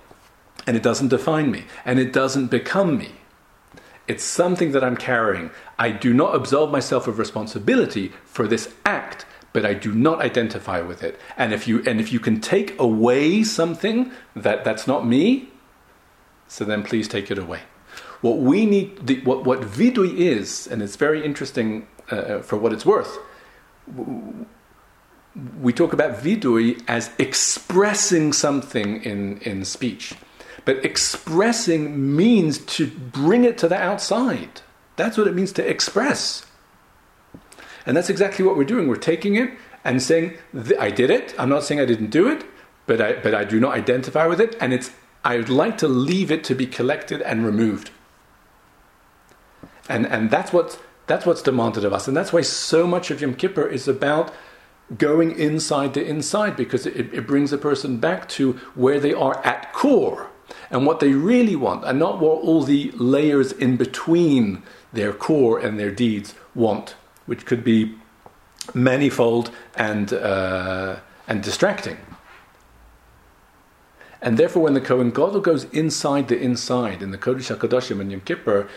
A: And it doesn't define me. And it doesn't become me. It's something that I'm carrying. I do not absolve myself of responsibility for this act, but I do not identify with it. And if you and if you can take away something that that's not me, so then please take it away. What we need, the, what what vidui is, and it's very interesting uh, uh for what it's worth. We talk about vidui as expressing something in, in speech. But expressing means to bring it to the outside. That's what it means to express. And that's exactly what we're doing. We're taking it and saying, I did it. I'm not saying I didn't do it, but I, but I do not identify with it. And it's, I would like to leave it to be collected and removed. And, and that's, what, that's what's demanded of us. And that's why so much of Yom Kippur is about going inside the inside, because it, it brings a person back to where they are at core and what they really want, and not what all the layers in between their core and their deeds want, which could be manifold and, uh, and distracting. And therefore, when the Kohen Gadol goes inside the inside in the Kodesh HaKadoshim and Yom Kippur,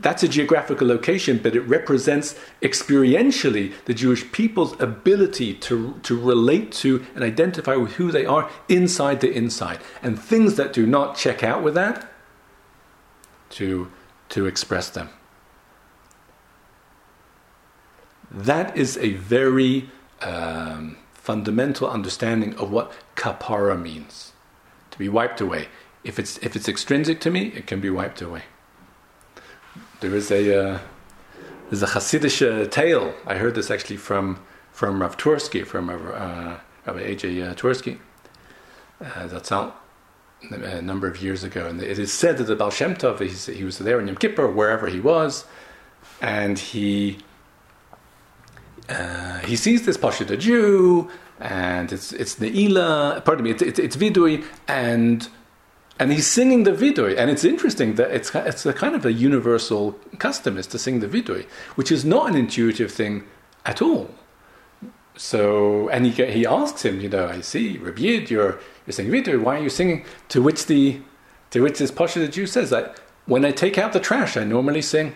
A: that's a geographical location, but it represents experientially the Jewish people's ability to, to relate to and identify with who they are inside the inside. And things that do not check out with that, to, to express them. That is a very um, fundamental understanding of what kapara means to be wiped away. If it's, if it's extrinsic to me, it can be wiped away. There is a uh, there's a Hasidic uh, tale. I heard this actually from from Rav Tursky, from uh, Rabbi A.J. Uh, Tursky. That's out a number of years ago, and it is said that the Baal Shem Tov, he was there in Yom Kippur, wherever he was, and he uh, he sees this Pashut, a Jew, and it's it's Ne'ilah, pardon me, it's, it's, it's Vidui, and and he's singing the vidui, and it's interesting that it's it's a kind of a universal custom is to sing the vidui, which is not an intuitive thing at all. So, and he he asks him, you know, I see, Rabbi Yid, you're you're singing vidui. Why are you singing? To which the to which this pasha the Jew says that when I take out the trash, I normally sing.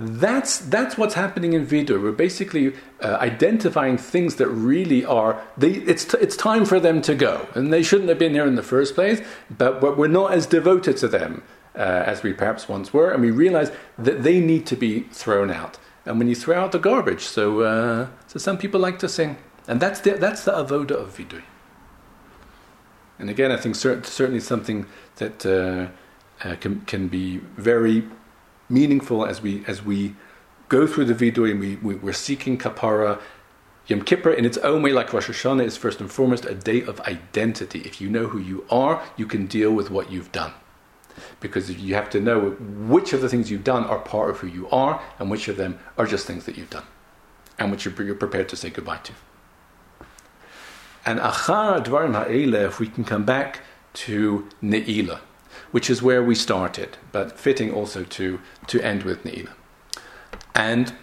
A: That's, that's what's happening in Vidui. We're basically uh, identifying things that really are, they, it's, t- it's time for them to go. And they shouldn't have been here in the first place, but, but we're not as devoted to them uh, as we perhaps once were. And we realize that they need to be thrown out. And when you throw out the garbage, so, uh, so some people like to sing. And that's the, that's the avoda of Vidui. And again, I think cert- certainly something that uh, uh, can, can be very meaningful as we as we go through the vidui and we, we, are seeking kapara. Yom Kippur, in its own way, like Rosh Hashanah, is first and foremost a day of identity. If you know who you are, you can deal with what you've done. Because you have to know which of the things you've done are part of who you are, and which of them are just things that you've done, and which you're prepared to say goodbye to. And achar dvarim ha'ele, if we can come back to ne'ilah which is where we started, but fitting also to, to end with Ne'ilah. And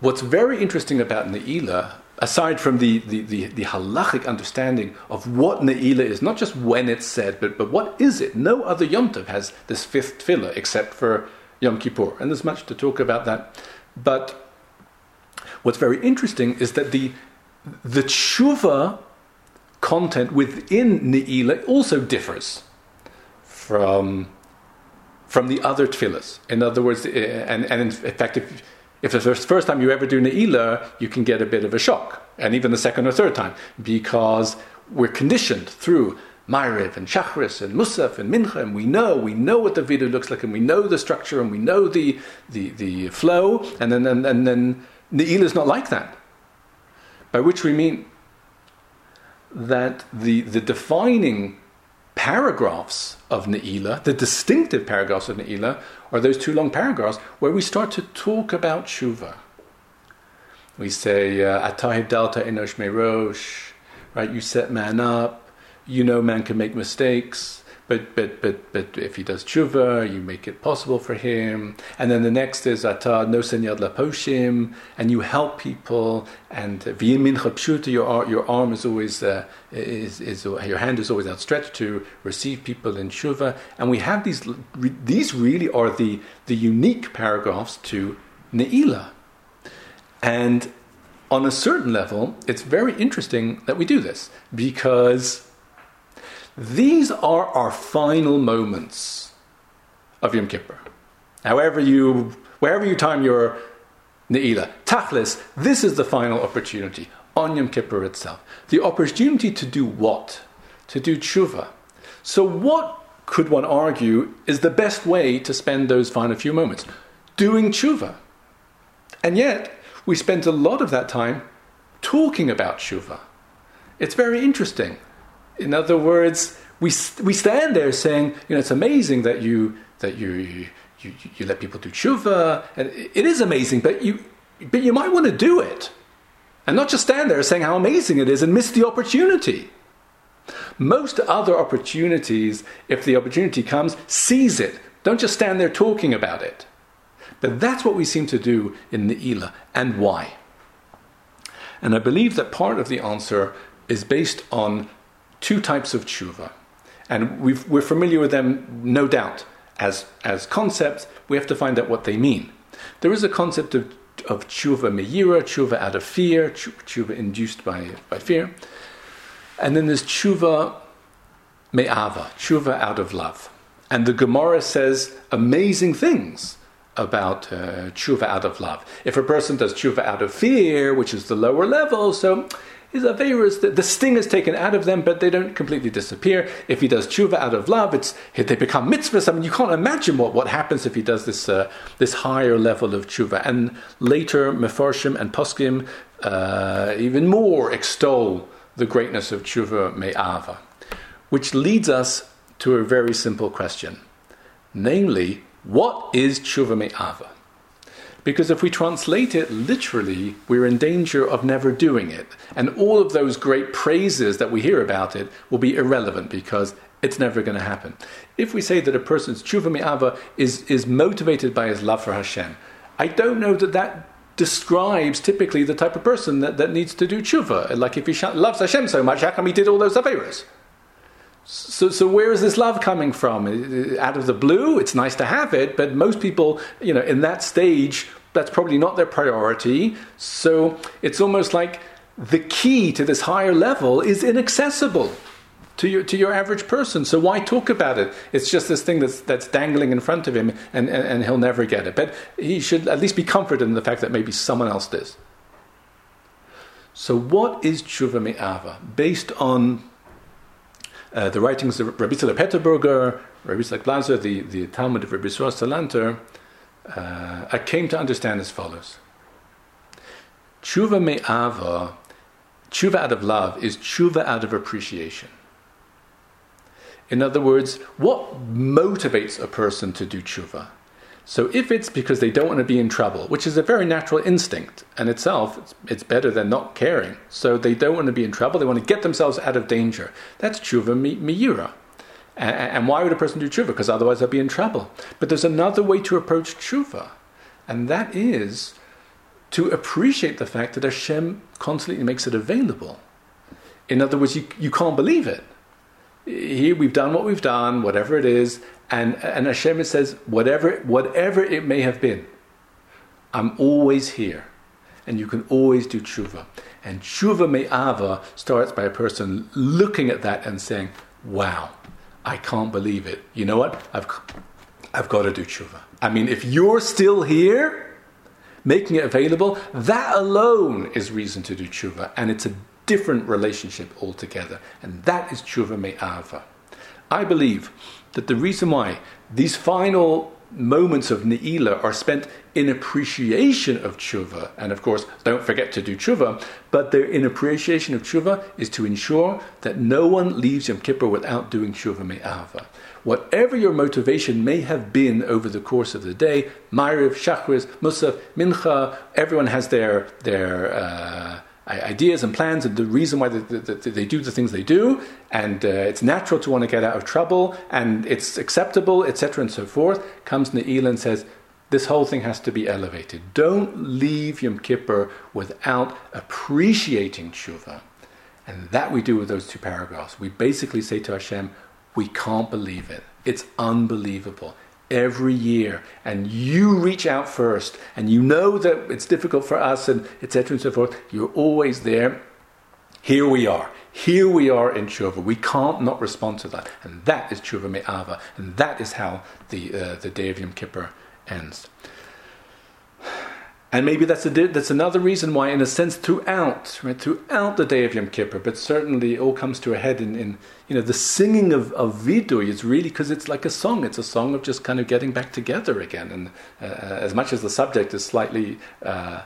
A: what's very interesting about Ne'ilah, aside from the, the, the, the, halachic understanding of what Ne'ilah is, not just when it's said, but, but what is it? No other Yom Tov has this fifth tefillah except for Yom Kippur, and there's much to talk about that. But what's very interesting is that the, the tshuva content within Ne'ilah also differs from from the other tefillahs. In other words, eh, and, and in fact, if, if it's the first time you ever do Ne'ilah, you can get a bit of a shock, and even the second or third time, because we're conditioned through Ma'ariv and Shachris and Musaf and Mincha, and we know we know what the vidui looks like, and we know the structure, and we know the the, the flow, and then and, and then Ne'ilah is not like that. By which we mean that the the defining paragraphs of Ne'ilah, the distinctive paragraphs of Ne'ilah, are those two long paragraphs where we start to talk about tshuva. We say, uh, Ata Hivdalta Enosh Merosh, right? You set man up, you know man can make mistakes, but but but but if he does tshuva, you make it possible for him. And then the next is ata nosen yad laposhim, and you help people. And v'yimin chapshuta, your your arm is always uh, is, is your hand is always outstretched to receive people in tshuva. And we have these these really are the the unique paragraphs to ne'ilah. And on a certain level, it's very interesting that we do this because these are our final moments of Yom Kippur. However you, wherever you time your Ne'ilah, Tachlis, this is the final opportunity on Yom Kippur itself. The opportunity to do what? To do tshuva. So what could one argue is the best way to spend those final few moments? Doing tshuva. And yet, we spend a lot of that time talking about tshuva. It's very interesting. In other words, we, we stand there saying, you know, it's amazing that you that you you, you, let people do tshuva, and it is amazing, but you but you might want to do it, and not just stand there saying how amazing it is and miss the opportunity. Most other opportunities, if the opportunity comes, seize it. Don't just stand there talking about it. But that's what we seem to do in Ne'ilah, and why? And I believe that part of the answer is based on two types of tshuva. And we are familiar with them, no doubt, as, as concepts. We have to find out what they mean. There is a concept of, of tshuva miyira, tshuva out of fear, tshuva induced by, by fear. And then there's tshuva me'ava, tshuva out of love. And the Gemara says amazing things about uh, tshuva out of love. If a person does tshuva out of fear, which is the lower level, so his Averas, the, the sting is taken out of them, but they don't completely disappear. If he does tshuva out of love, it's, they become mitzvahs. I mean, you can't imagine what, what happens if he does this, uh, this higher level of tshuva. And later, Mefarshim and Poskim uh, even more extol the greatness of tshuva me'ava, which leads us to a very simple question. Namely, what is tshuva me'ava? Because if we translate it literally, we're in danger of never doing it. And all of those great praises that we hear about it will be irrelevant because it's never going to happen. If we say that a person's tshuva mi'ava is, is motivated by his love for Hashem, I don't know that that describes typically the type of person that, that needs to do tshuva. Like if he loves Hashem so much, how come he did all those averas? So, so where is this love coming from? Out of the blue, it's nice to have it, but most people, you know, in that stage, that's probably not their priority. So it's almost like the key to this higher level is inaccessible to your, to your average person. So why talk about it? It's just this thing that's, that's dangling in front of him and, and, and he'll never get it. But he should at least be comforted in the fact that maybe someone else does. So what is tshuva me'ava? Based on uh, the writings of Rabbi Tzadok Peterburger, Rabbi Blazer, the, the talmid of Rabbi Suas Salanter, uh, I came to understand as follows. Tshuva me'ava, tshuva out of love, is tshuva out of appreciation. In other words, what motivates a person to do tshuva? So if it's because they don't want to be in trouble, which is a very natural instinct in itself, it's, it's, better than not caring. So they don't want to be in trouble, they want to get themselves out of danger. That's tshuva miyira. And, why would a person do tshuva? Because otherwise they'll be in trouble. But there's another way to approach tshuva, and that is to appreciate the fact that Hashem constantly makes it available. In other words, you, you can't believe it here we've done what we've done, whatever it is, and and Hashem says, whatever whatever it may have been, I'm always here, and you can always do tshuva. And tshuva me'ava starts by a person looking at that and saying, "Wow, I can't believe it. You know what? I've I've got to do tshuva. I mean, if you're still here." Making it available, that alone is reason to do tshuva, and it's a different relationship altogether. And that is tshuva me'ava. I believe that the reason why these final moments of ne'ilah are spent in appreciation of tshuva, and of course, don't forget to do tshuva, but their in appreciation of tshuva is to ensure that no one leaves Yom Kippur without doing tshuva me'ava. Whatever your motivation may have been over the course of the day, Ma'ariv, Shachris, Musaf, Mincha, everyone has their, their uh, ideas and plans and the reason why they, they, they do the things they do, and uh, it's natural to want to get out of trouble, and it's acceptable, etc., and so forth, comes Ne'ilah and says, this whole thing has to be elevated. Don't leave Yom Kippur without appreciating tshuva. And that we do with those two paragraphs. We basically say to Hashem, we can't believe it. It's unbelievable every year and you reach out first and you know that it's difficult for us and etc and so forth you're always there. Here we are. Here we are in tshuva. We can't not respond to that. And that is tshuva me'ava. And that is how the uh, the day of Yom Kippur ends and maybe that's, a, that's another reason why, in a sense, throughout, right, throughout the day of Yom Kippur, but certainly it all comes to a head in, in you know, the singing of, of Vidui is really because it's like a song. It's a song of just kind of getting back together again. And uh, as much as the subject is slightly uh,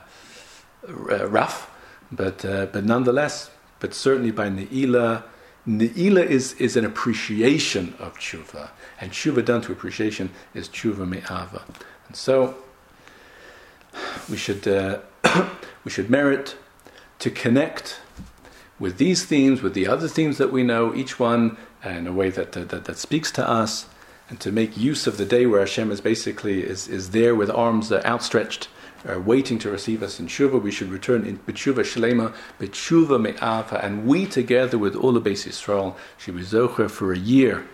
A: uh rough, but, uh, but nonetheless, but certainly by Ne'ilah, Ne'ilah is, is an appreciation of tshuva. And tshuva done to appreciation is tshuva me'ava. And so, we should, uh, we should merit to connect with these themes, with the other themes that we know, each one in a way that, that, that speaks to us, and to make use of the day where Hashem is basically is, is there with arms outstretched, uh, waiting to receive us in Shuva. We should return in B'tshuva Shlema, B'tshuva Me'ava, and we together with all the Beis Yisrael should be Zocher for a year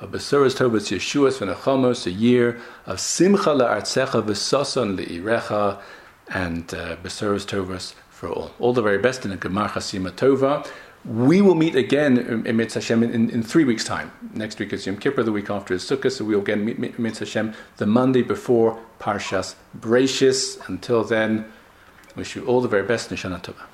A: of Besuras Tovas Yeshuas v'Nechamos, a year of Simcha la'artzecha v'sason le'irecha, and uh, Besuras Tovas for all. All the very best in a Gemar Chasima Tova. We will meet again in Mitzvah Hashem in, in, three weeks' time. Next week is Yom Kippur, the week after is Sukkot, so we'll again meet Mitzvah Hashem the Monday before Parshas Breishis. Until then, wish you all the very best in Shana Tova.